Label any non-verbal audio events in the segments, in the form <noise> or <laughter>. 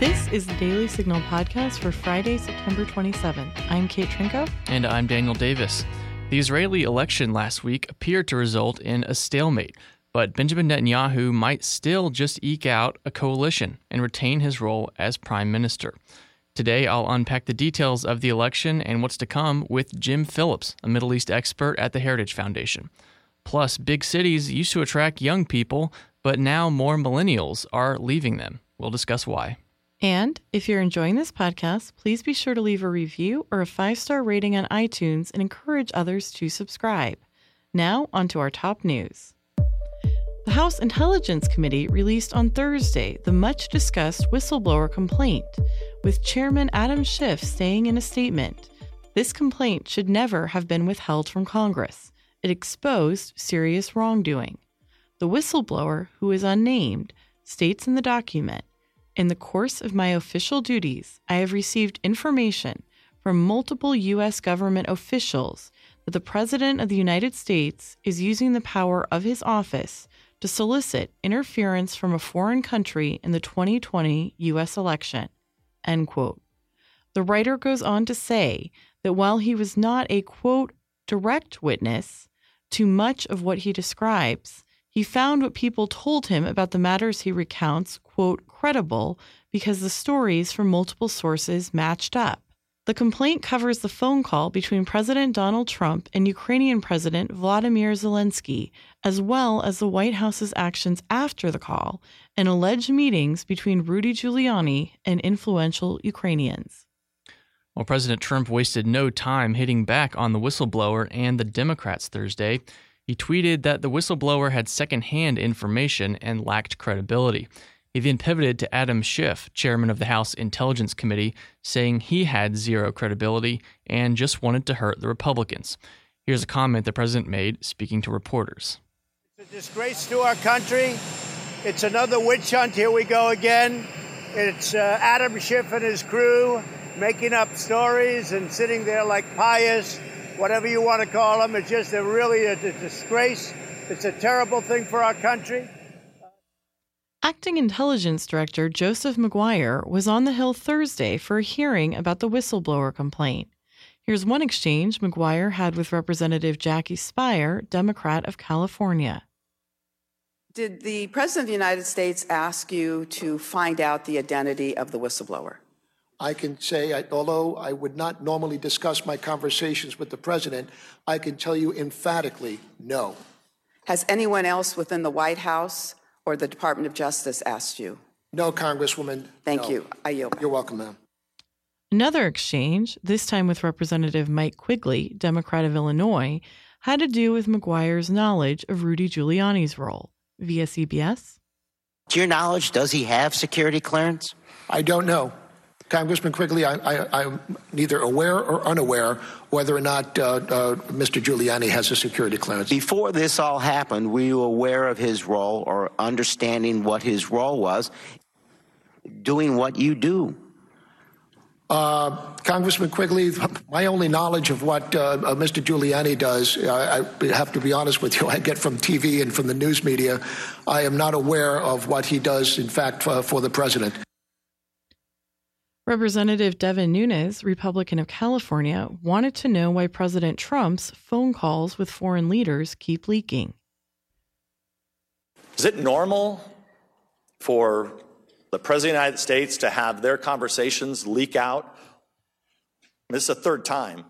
This is the Daily Signal podcast for Friday, September 27th. I'm Kate Trinko. And I'm Daniel Davis. The Israeli election last week appeared to result in a stalemate, but Benjamin Netanyahu might still just eke out a coalition and retain his role as prime minister. Today, I'll unpack the details of the election and what's to come with Jim Phillips, a Middle East expert at the Heritage Foundation. Plus, big cities used to attract young people, but now more millennials are leaving them. We'll discuss why. And if you're enjoying this podcast, please be sure to leave a review or a five star rating on iTunes and encourage others to subscribe. Now, on to our top news. The House Intelligence Committee released on Thursday the much discussed whistleblower complaint, with Chairman Adam Schiff saying in a statement this complaint should never have been withheld from Congress. It exposed serious wrongdoing. The whistleblower, who is unnamed, states in the document In the course of my official duties, I have received information from multiple U.S. government officials that the President of the United States is using the power of his office to solicit interference from a foreign country in the 2020 U.S. election. End quote. The writer goes on to say that while he was not a quote direct witness to much of what he describes, he found what people told him about the matters he recounts quote credible because the stories from multiple sources matched up. The complaint covers the phone call between President Donald Trump and Ukrainian President Vladimir Zelensky, as well as the White House's actions after the call and alleged meetings between Rudy Giuliani and influential Ukrainians. Well, President Trump wasted no time hitting back on the whistleblower and the Democrats Thursday. He tweeted that the whistleblower had secondhand information and lacked credibility. He then pivoted to Adam Schiff, chairman of the House Intelligence Committee, saying he had zero credibility and just wanted to hurt the Republicans. Here's a comment the president made speaking to reporters. It's a disgrace to our country. It's another witch hunt. Here we go again. It's uh, Adam Schiff and his crew making up stories and sitting there like pious, whatever you want to call them. It's just a really a, a disgrace. It's a terrible thing for our country. Acting Intelligence Director Joseph Maguire was on the Hill Thursday for a hearing about the whistleblower complaint. Here's one exchange Maguire had with Representative Jackie Speier, Democrat of California. Did the President of the United States ask you to find out the identity of the whistleblower? I can say, I, although I would not normally discuss my conversations with the President, I can tell you emphatically no. Has anyone else within the White House or the Department of Justice asked you? No, Congresswoman. Thank no. you. I yield. You're welcome, ma'am. Another exchange, this time with Representative Mike Quigley, Democrat of Illinois, had to do with Maguire's knowledge of Rudy Giuliani's role. Via CBS. To your knowledge, does he have security clearance? I don't know. Congressman Quigley, I, am neither aware or unaware whether or not uh, uh, Mr. Giuliani has a security clearance. Before this all happened, were you aware of his role or understanding what his role was, doing what you do? Uh, Congressman Quigley, my only knowledge of what uh, uh, Mr. Giuliani does, I, I, have to be honest with you, <laughs> I get from TV and from the news media. I am not aware of what he does, in fact, uh, for the president. Representative Devin Nunes, Republican of California, wanted to know why President Trump's phone calls with foreign leaders keep leaking. Is it normal for the President of the United States to have their conversations leak out. This is the third time.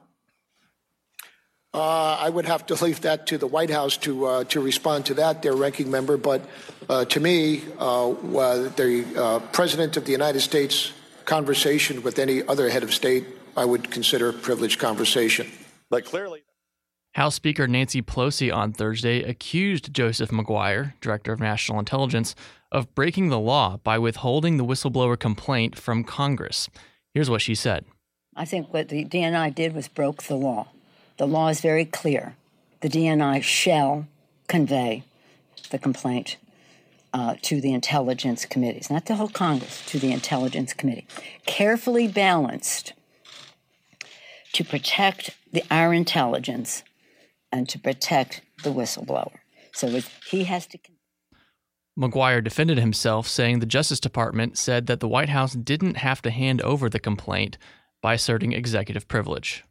Uh, I would have to leave that to the White House to uh, to respond to that, their ranking member. But uh, to me, uh, the uh, President of the United States conversation with any other head of state, I would consider privileged conversation. But clearly. House Speaker Nancy Pelosi on Thursday accused Joseph Maguire, Director of National Intelligence, of breaking the law by withholding the whistleblower complaint from Congress. Here's what she said I think what the DNI did was broke the law. The law is very clear. The DNI shall convey the complaint uh, to the intelligence committees, not the whole Congress, to the intelligence committee. Carefully balanced to protect the, our intelligence and to protect the whistleblower. So he has to. Maguire defended himself, saying the Justice Department said that the White House didn't have to hand over the complaint by asserting executive privilege.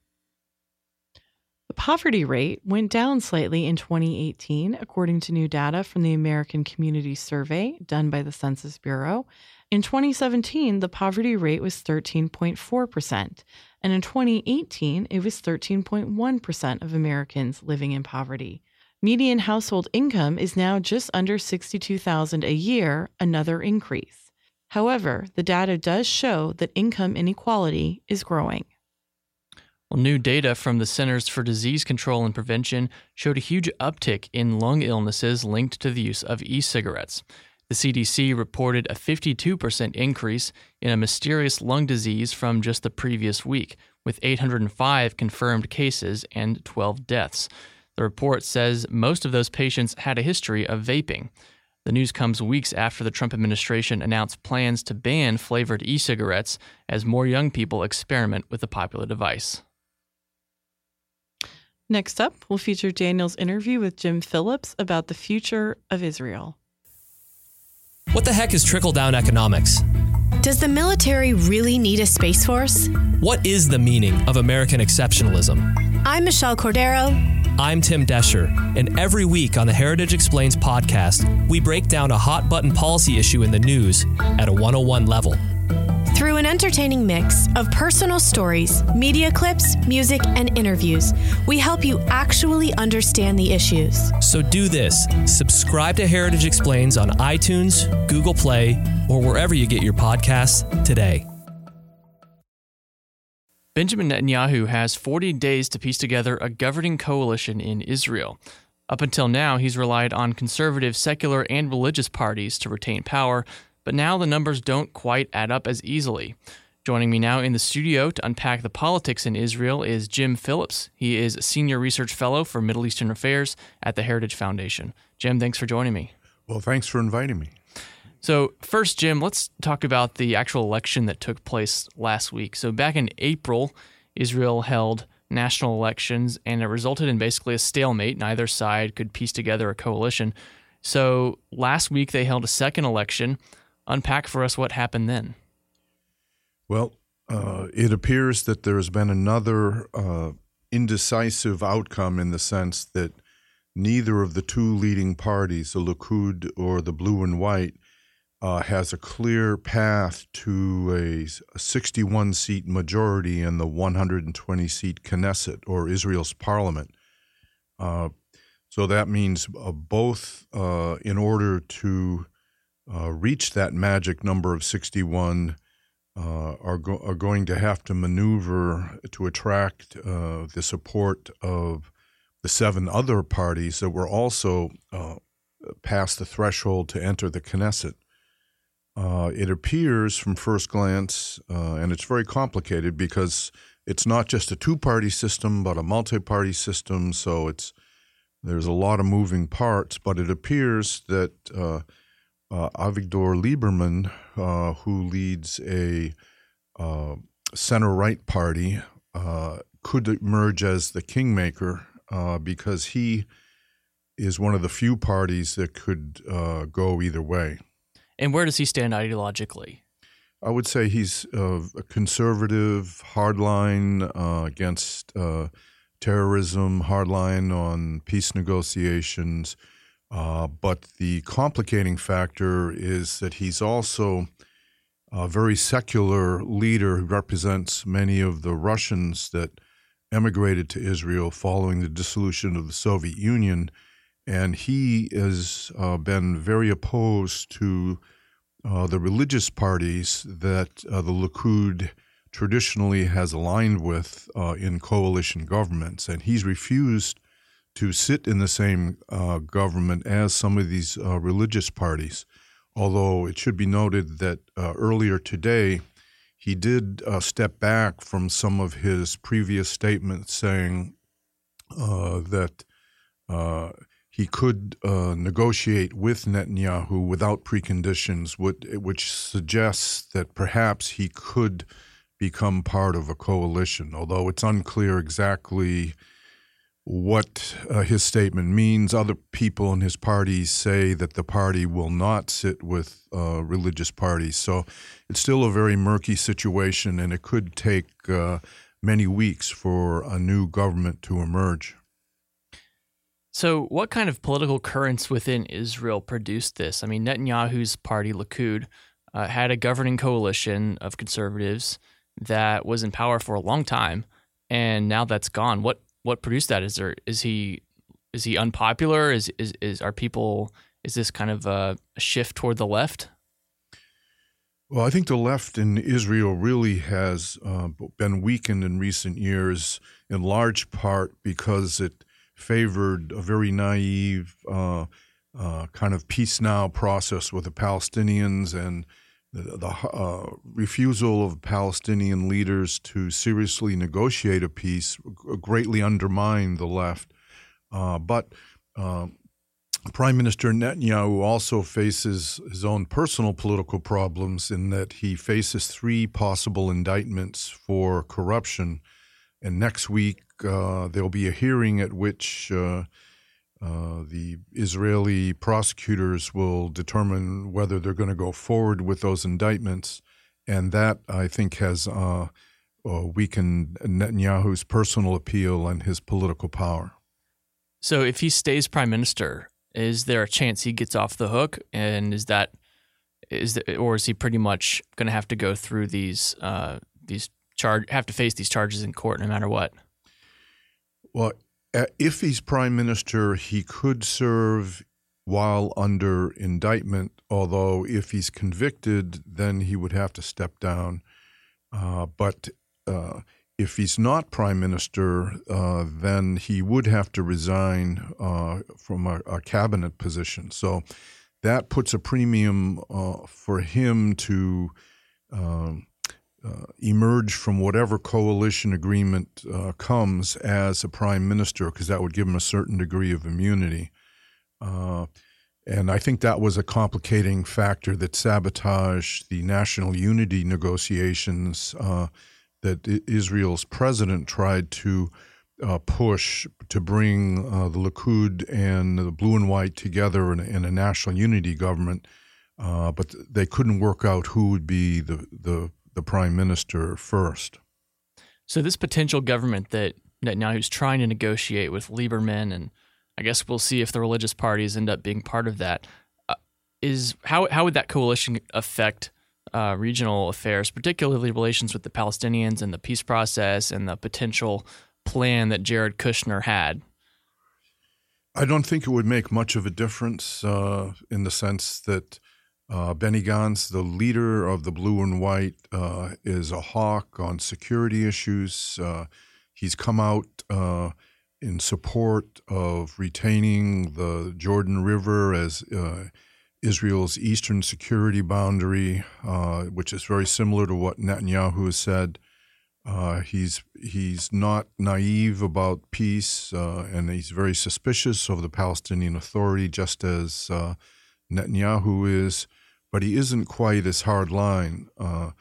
Poverty rate went down slightly in 2018, according to new data from the American Community Survey done by the Census Bureau. In 2017, the poverty rate was 13.4%, and in 2018, it was 13.1% of Americans living in poverty. Median household income is now just under 62,000 a year, another increase. However, the data does show that income inequality is growing. Well, new data from the Centers for Disease Control and Prevention showed a huge uptick in lung illnesses linked to the use of e cigarettes. The CDC reported a 52% increase in a mysterious lung disease from just the previous week, with 805 confirmed cases and 12 deaths. The report says most of those patients had a history of vaping. The news comes weeks after the Trump administration announced plans to ban flavored e cigarettes as more young people experiment with the popular device. Next up, we'll feature Daniel's interview with Jim Phillips about the future of Israel. What the heck is trickle down economics? Does the military really need a space force? What is the meaning of American exceptionalism? I'm Michelle Cordero. I'm Tim Doescher, and every week on the Heritage Explains podcast, we break down a hot button policy issue in the news at a 101 level. Through an entertaining mix of personal stories, media clips, music, and interviews, we help you actually understand the issues. So do this subscribe to Heritage Explains on iTunes, Google Play, or wherever you get your podcasts today. Benjamin Netanyahu has 40 days to piece together a governing coalition in Israel. Up until now, he's relied on conservative, secular, and religious parties to retain power, but now the numbers don't quite add up as easily. Joining me now in the studio to unpack the politics in Israel is Jim Phillips. He is a senior research fellow for Middle Eastern Affairs at the Heritage Foundation. Jim, thanks for joining me. Well, thanks for inviting me. So, first, Jim, let's talk about the actual election that took place last week. So, back in April, Israel held national elections, and it resulted in basically a stalemate. Neither side could piece together a coalition. So, last week, they held a second election. Unpack for us what happened then. Well, uh, it appears that there has been another uh, indecisive outcome in the sense that neither of the two leading parties, the Likud or the Blue and White, uh, has a clear path to a, a 61 seat majority in the 120 seat Knesset or Israel's parliament. Uh, so that means uh, both, uh, in order to uh, reach that magic number of 61, uh, are, go- are going to have to maneuver to attract the support of the seven other parties that were also past the threshold to enter the Knesset. Uh, it appears from first glance, uh, and it's very complicated because it's not just a two-party system, but a multi-party system. So it's there's a lot of moving parts. But it appears that uh, uh Avigdor Lieberman, uh, who leads a uh, center-right party, could emerge as the kingmaker because he is one of the few parties that could go either way. And where does he stand ideologically? I would say he's uh, a conservative, hardline uh, against uh, terrorism, hardline on peace negotiations. Uh, but the complicating factor is that he's also a very secular leader who represents many of the Russians that emigrated to Israel following the dissolution of the Soviet Union. And he has uh, been very opposed to uh, the religious parties that uh, the Likud traditionally has aligned with uh, in coalition governments, and he's refused to sit in the same uh, government as some of these uh, religious parties. Although it should be noted that earlier today, he did step back from some of his previous statements saying that he could uh, negotiate with Netanyahu without preconditions, which suggests that perhaps he could become part of a coalition, although it's unclear exactly what uh, his statement means. Other people in his party say that the party will not sit with uh, religious parties. So it's still a very murky situation, and it could take uh, many weeks for a new government to emerge. So, what kind of political currents within Israel produced this? I mean, Netanyahu's party, Likud, uh, had a governing coalition of conservatives that was in power for a long time, and now that's gone. What what produced that? Is there is he is he unpopular? Is is is are people? Is this kind of a shift toward the left? Well, I think the left in Israel really has uh, been weakened in recent years, in large part because it favored a very naive uh, uh, kind of peace now process with the Palestinians and the, uh, refusal of Palestinian leaders to seriously negotiate a peace greatly undermined the left. Uh, but uh, Prime Minister Netanyahu also faces his own personal political problems in that he faces three possible indictments for corruption. And next week, uh, there'll be a hearing at which uh, the Israeli prosecutors will determine whether they're going to go forward with those indictments. And that, I think, has uh, uh, weakened Netanyahu's personal appeal and his political power. So, if he stays prime minister, is there a chance he gets off the hook? And is that is the, or is he pretty much going to have to go through these uh, these charge have to face these charges in court no matter what? Well, if he's prime minister, he could serve while under indictment, although if he's convicted, then he would have to step down. Uh, but uh, if he's not prime minister, uh, then he would have to resign uh, from a, a, cabinet position. So that puts a premium uh, for him to um, uh, emerge from whatever coalition agreement uh, comes as a prime minister, because that would give him a certain degree of immunity. Uh, and I think that was a complicating factor that sabotaged the national unity negotiations uh, that Israel's president tried to uh, push to bring the Likud and the blue and white together in a, in a national unity government. but they couldn't work out who would be the, the the prime minister first. So this potential government that Netanyahu's trying to negotiate with Lieberman, and I guess we'll see if the religious parties end up being part of that. Uh, is how how would that coalition affect uh, regional affairs, particularly relations with the Palestinians and the peace process and the potential plan that Jared Kushner had? I don't think it would make much of a difference uh, in the sense that uh, Benny Gantz, the leader of the blue and white, uh, is a hawk on security issues. Uh, he's come out uh, in support of retaining the Jordan River as uh, Israel's eastern security boundary, uh, which is very similar to what Netanyahu has said. he's he's not naive about peace, and he's very suspicious of the Palestinian Authority, just as Netanyahu is but he isn't quite as hard line. Uh,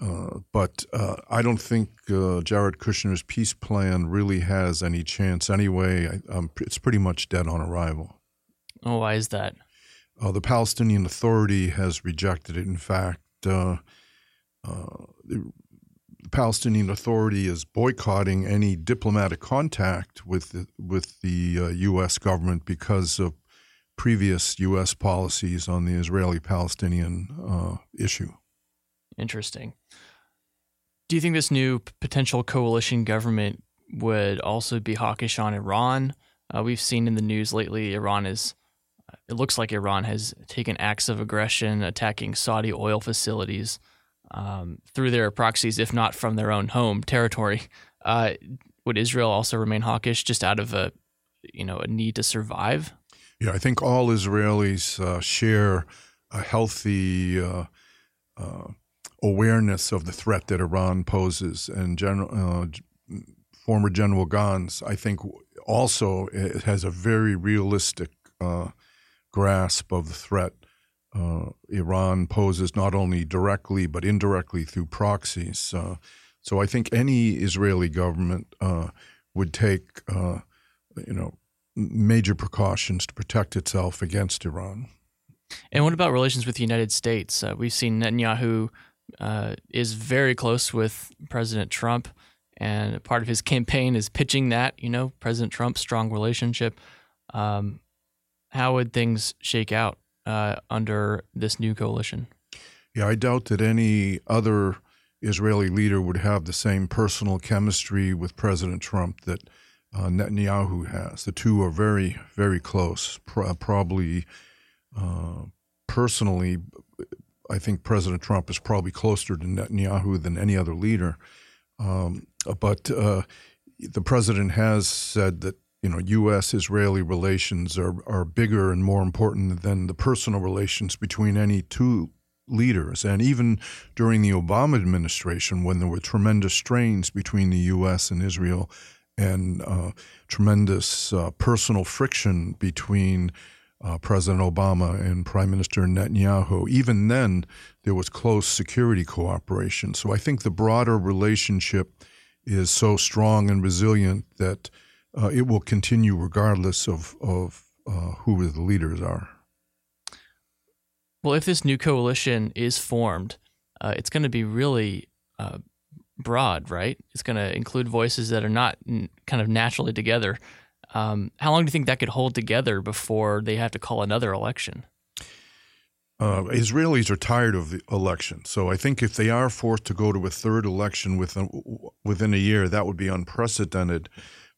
uh, but uh, I don't think uh, Jared Kushner's peace plan really has any chance anyway. I, um, it's pretty much dead on arrival. Oh, why is that? Uh, the Palestinian Authority has rejected it. In fact, uh, the Palestinian Authority is boycotting any diplomatic contact with the, with the U.S. government because of previous U.S. policies on the Israeli Palestinian uh, issue. Interesting. Do you think this new potential coalition government would also be hawkish on Iran? Uh, we've seen in the news lately, Iran is, uh, it looks like Iran has taken acts of aggression, attacking Saudi oil facilities um, through their proxies, if not from their own home territory. Uh, would Israel also remain hawkish just out of a, you know, a need to survive? Yeah, I think all Israelis uh, share a healthy uh, uh, awareness of the threat that Iran poses. And General, uh, former General Gantz, I think, also has a very realistic uh, grasp of the threat uh, Iran poses, not only directly but indirectly through proxies. so I think any Israeli government would take you know, major precautions to protect itself against Iran. And what about relations with the United States? Uh, we've seen Netanyahu uh, is very close with President Trump, and part of his campaign is pitching that, you know, President Trump's strong relationship. Um, how would things shake out uh, under this new coalition? Yeah, I doubt that any other Israeli leader would have the same personal chemistry with President Trump that uh, Netanyahu has. The two are very, very close. Pro- probably uh, personally, I think President Trump is probably closer to Netanyahu than any other leader. Um, but uh, the president has said that you know U.S. Israeli relations are are bigger and more important than the personal relations between any two leaders. And even during the Obama administration, when there were tremendous strains between the U.S. and Israel, and uh, tremendous uh, personal friction between uh, President Obama and Prime Minister Netanyahu. Even then, there was close security cooperation. So I think the broader relationship is so strong and resilient that uh, it will continue regardless of, of uh, who the leaders are. Well, if this new coalition is formed, uh, it's going to be really broad, right? It's going to include voices that are not n- kind of naturally together. Um, how long do you think that could hold together before they have to call another election? Uh, Israelis are tired of the election, so I think if they are forced to go to a third election within within a year, that would be unprecedented.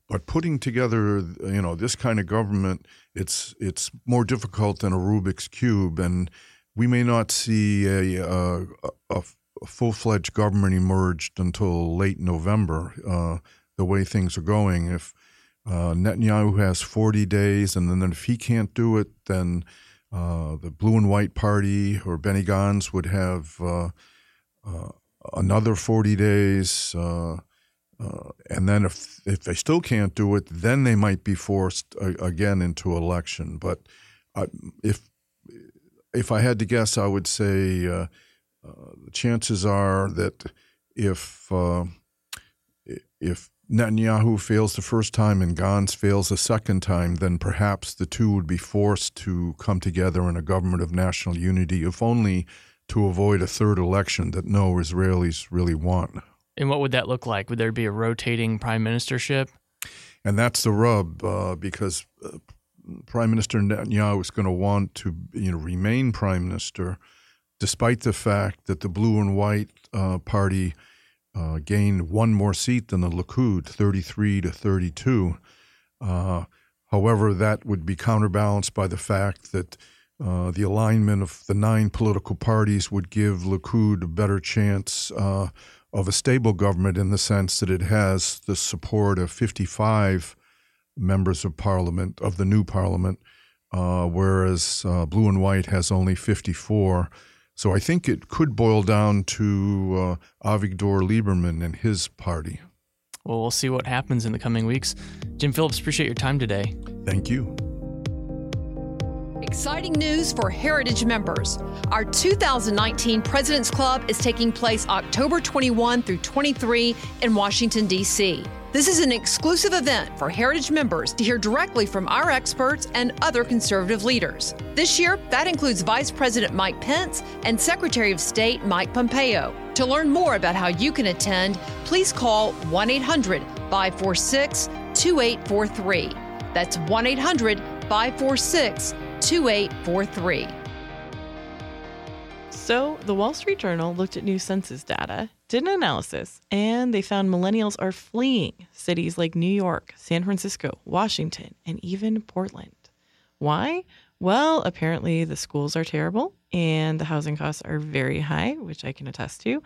But putting together, you know, this kind of government, it's it's more difficult than a Rubik's cube, and we may not see a, a, a full fledged government emerged until late November. Uh, the way things are going, if uh, Netanyahu has 40 days, and then if he can't do it, then uh, the Blue and White Party or Benny Gantz would have uh, uh, another 40 days. Uh, and then if if they still can't do it, then they might be forced again into election. But if if I had to guess, I would say the chances are that if uh, if Netanyahu fails the first time and Gantz fails the second time, then perhaps the two would be forced to come together in a government of national unity, if only to avoid a third election that no Israelis really want. And what would that look like? Would there be a rotating prime ministership? And that's the rub, uh, because uh, Prime Minister Netanyahu is going to want to you know remain prime minister despite the fact that the blue and white uh, party uh, gained one more seat than the Likud, 33 to 32. Uh, however, that would be counterbalanced by the fact that uh, the alignment of the nine political parties would give Likud a better chance uh, of a stable government in the sense that it has the support of 55 members of parliament, of the new parliament, uh, whereas blue and white has only 54. So I think it could boil down to uh, Avigdor Lieberman and his party. Well, we'll see what happens in the coming weeks. Jim Phillips, appreciate your time today. Thank you. Exciting news for Heritage members. Our 2019 President's Club is taking place October 21 through 23 in Washington, D.C. This is an exclusive event for Heritage members to hear directly from our experts and other conservative leaders. This year, that includes Vice President Mike Pence and Secretary of State Mike Pompeo. To learn more about how you can attend, please call 1 800 546 2843. That's 1 800 546 2843. So, the Wall Street Journal looked at new census data, did an analysis, and they found millennials are fleeing cities like New York, San Francisco, Washington, and even Portland. Why? Well, apparently the schools are terrible and the housing costs are very high, which I can attest to.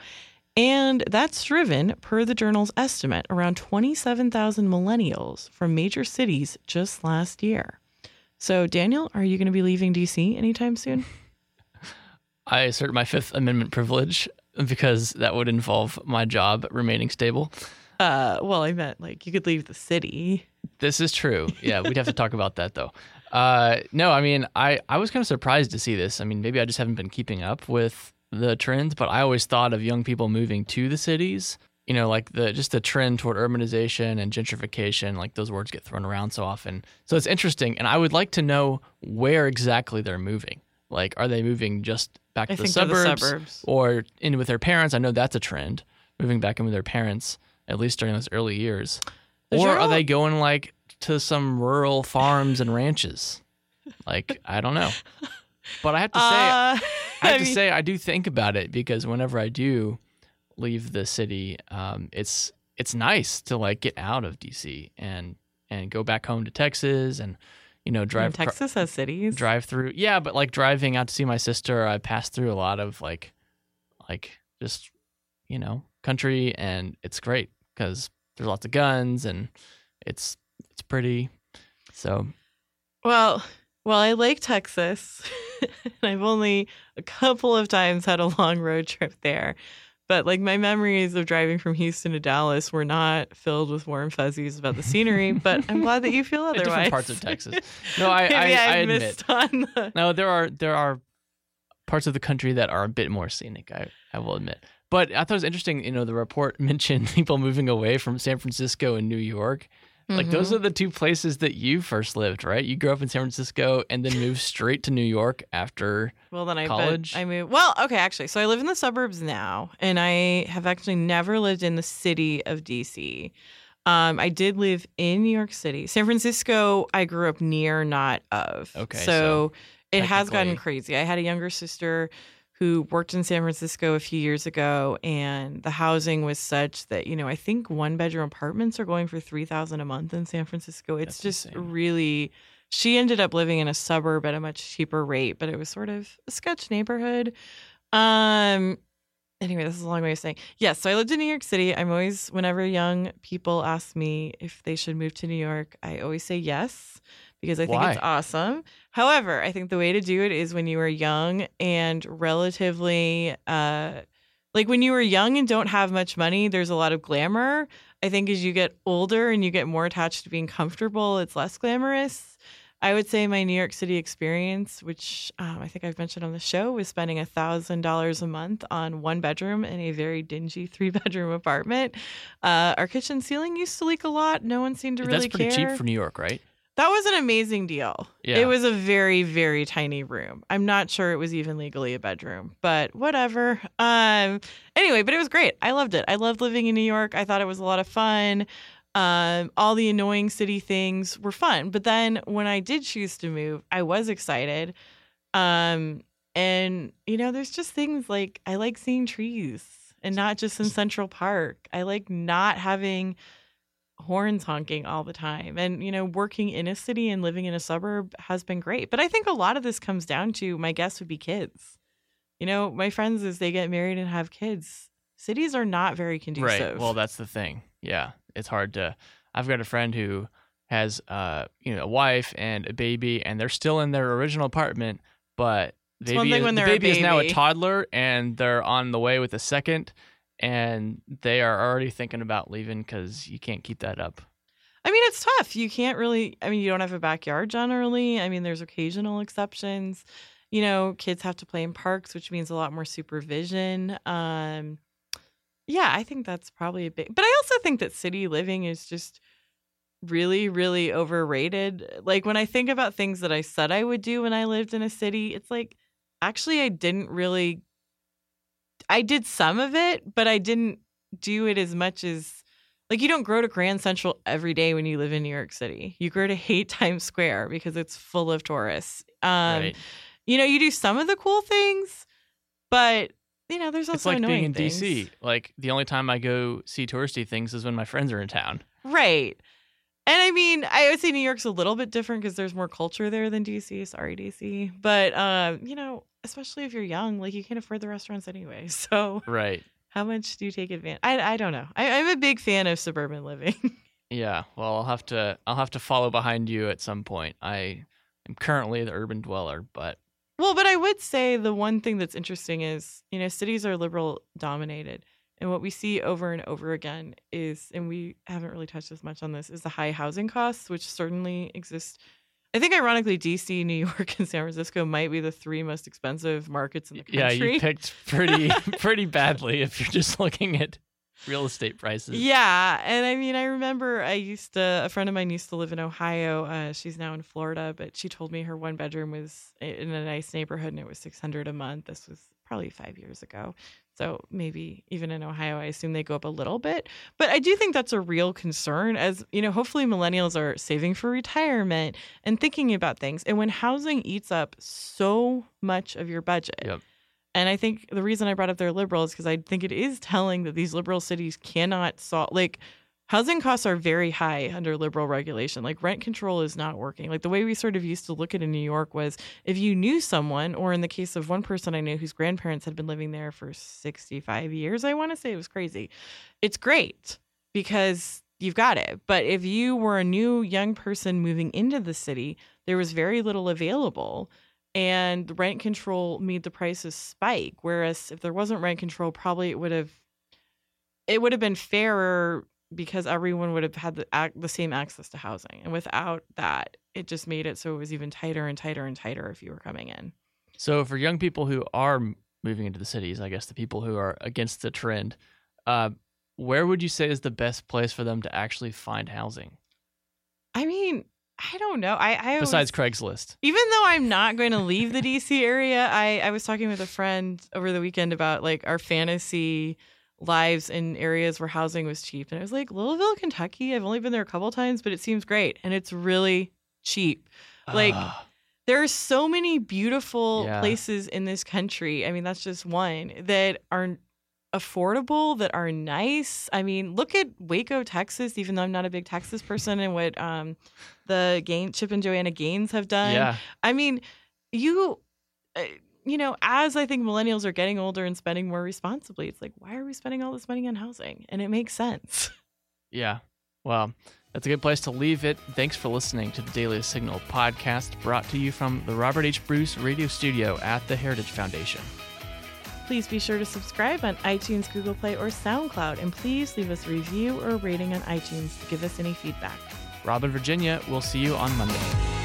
And that's driven, per the journal's estimate, around 27,000 millennials from major cities just last year. So, Daniel, are you going to be leaving DC anytime soon? <laughs> I assert my Fifth Amendment privilege because that would involve my job remaining stable. Uh, well, I meant like you could leave the city. This is true. Yeah, we'd have to talk about that though. Uh, no, I mean, I, I was kind of surprised to see this. I mean, maybe I just haven't been keeping up with the trends, but I always thought of young people moving to the cities you know, like the just the trend toward urbanization and gentrification, like those words get thrown around so often. So it's interesting, and I would like to know where exactly they're moving. Like, are they moving just back to the they're the suburbs, suburbs. or in with their parents? I know that's a trend, moving back in with their parents at least during those early years. Is or are they going like to some rural farms and ranches? Like, I don't know. <laughs> But I have to say, Uh, I <laughs> have I to say, I do think about it because whenever I do leave the city, um, it's it's nice to like get out of DC and and go back home to Texas and you know drive cr- Texas has cities. drive through. Yeah, but like driving out to see my sister, I passed through a lot of like like just you know country, and it's great because there's lots of guns and it's it's pretty. So Well, well, I like Texas. <laughs> and I've only a couple of times had a long road trip there. But like my memories of driving from Houston to Dallas were not filled with warm fuzzies about the scenery. <laughs> but I'm glad that you feel otherwise. different parts of Texas. No, <laughs> I Maybe I, I admit. the. No, there are there are parts of the country that are a bit more scenic. I I will admit. But I thought it was interesting. You know, the report <laughs> mentioned people moving away from San Francisco and New York. Like those Mhm. are the two places that you first lived, right? You grew up in San Francisco and then moved straight to New York after Well, then I college. I moved. Well, okay, actually, so I live in the suburbs now, and I have actually never lived in the city of DC. Um, I did live in New York City, San Francisco. I grew up near, not of. Okay, so, so it has gotten crazy. I had a younger sister who worked in San Francisco a few years ago, and the housing was such that you know I think one bedroom apartments are going for three thousand a month in San Francisco. It's That's just really. She ended up living in a suburb at a much cheaper rate, but it was sort of a sketch neighborhood. Um. Anyway, this is a long way of saying yes. So I lived in New York City. I'm always, whenever young people ask me if they should move to New York, I always say yes because I think Why? it's awesome. However, I think the way to do it is when you are young and relatively, uh, like when you are young and don't have much money, there's a lot of glamour. I think as you get older and you get more attached to being comfortable, it's less glamorous. I would say my New York City experience, which um, I think I've mentioned on the show, was spending a thousand dollars a month on one bedroom in a very dingy <laughs> three bedroom apartment. Uh, our kitchen ceiling used to leak a lot. No one seemed to really that's pretty care. cheap for New York, right? That was an amazing deal. Yeah. It was a very, very tiny room. I'm not sure it was even legally a bedroom, but whatever. Um anyway, but it was great. I loved it. I loved living in New York. I thought it was a lot of fun. Um, all the annoying city things were fun. But then when I did choose to move, I was excited. Um, and you know, there's just things like I like seeing trees and not just in Central Park. I like not having horns honking all the time. And, you know, working in a city and living in a suburb has been great. But I think a lot of this comes down to my guess would be kids. You know, my friends, as they get married and have kids, cities are not very conducive. Right. Well, that's the thing. Yeah, it's hard to. I've got a friend who has, uh, you know, a wife and a baby, and they're still in their original apartment, but baby, thing is, when the a baby is now a toddler, and they're on the way with a second, and they are already thinking about leaving because you can't keep that up. I mean, it's tough. You can't really, I mean, you don't have a backyard generally. I mean, there's occasional exceptions. You know, kids have to play in parks, which means a lot more supervision. Um, yeah, I think that's probably a big, but I also think that city living is just really, really overrated. Like when I think about things that I said I would do when I lived in a city, it's like actually I didn't really, I did some of it, but I didn't do it as much as like you don't grow to Grand Central every day when you live in New York City. You grow to hate <laughs> Times Square because it's full of tourists. Um, right. You know, you do some of the cool things, but you know, there's also It's like being annoying in things. DC. Like the only time I go see touristy things is when my friends are in town. Right. And I mean, I would say New York's a little bit different because there's more culture there than DC. Sorry, DC. But um, you know, especially if you're young, like you can't afford the restaurants anyway. <laughs> So Right. how much do you take advantage? I I don't know. I, I'm a big fan of suburban living. <laughs> Yeah, well, I'll have to I'll have to follow behind you at some point. I am currently the urban dweller, but Well, but I would say the one thing that's interesting is, you know, cities are liberal dominated. And what we see over and over again is, and we haven't really touched as much on this, is the high housing costs, which certainly exist. I think, ironically, DC, New <laughs> York, and San Francisco might be the three most expensive markets in the country. yeah, you picked pretty <laughs> <laughs> pretty badly if you're just looking at real estate prices. Yeah, and I mean, I remember I used to. A friend of mine used to live in Ohio. Uh, she's now in Florida, but she told me her one bedroom was in a nice neighborhood, and it was six hundred a month. This was probably five years ago. So maybe even in Ohio, I assume they go up a little bit. But I do think that's a real concern as, you know, hopefully millennials are saving for retirement and thinking about things. And when housing eats up so much of your budget, Yep. and I think the reason I brought up their liberal is because I think it is telling that these liberal cities cannot solve, like, housing costs are very high under liberal regulation. Like, rent control is not working. Like, the way we sort of used to look at in New York was if you knew someone, or in the case of one person I knew whose grandparents had been living there for 65 years, I want to say it was crazy. It's great because you've got it. But if you were a new young person moving into the city, there was very little available and rent control made the prices spike whereas if there wasn't rent control probably it would have it would have been fairer because everyone would have had the, ac- the same access to housing and without that it just made it so it was even tighter and tighter and tighter if you were coming in. So for young people who are moving into the cities, I guess the people who are against the trend, uh, where would you say is the best place for them to actually find housing? I mean i don't know. I, I always- besides Craigslist? even though I'm not going to leave the DC area, I, I was talking with a friend over the weekend about like our fantasy lives in areas where housing was cheap. And I was like, Louisville, Kentucky. I've only been there a couple times, but it seems great. And it's really cheap. Like, Ah, there are so many beautiful Yeah. places in this country. I mean, that's just one that aren't affordable, that are nice. I mean, look at Waco, Texas, even though I'm not a big Texas person, and what um, the Gain, Chip and Joanna Gaines have done. yeah. I mean, you, uh, you know, as I think millennials are getting older and spending more responsibly, it's like, why are we spending all this money on housing? And it makes sense. <laughs> Yeah. Well, that's a good place to leave it. Thanks for listening to the Daily Signal podcast brought to you from the Robert H. Bruce Radio Studio at the Heritage Foundation. Please be sure to subscribe on iTunes, Google Play, or SoundCloud, and please leave us a review or a rating on iTunes to give us any feedback. Robin, Virginia, we'll see you on Monday.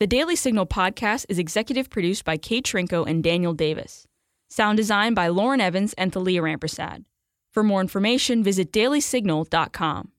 The Daily Signal podcast is executive produced by Kate Trinko and Daniel Davis. Sound design by Lauren Evans and Thalia Rampersad. For more information, visit dailysignal.com.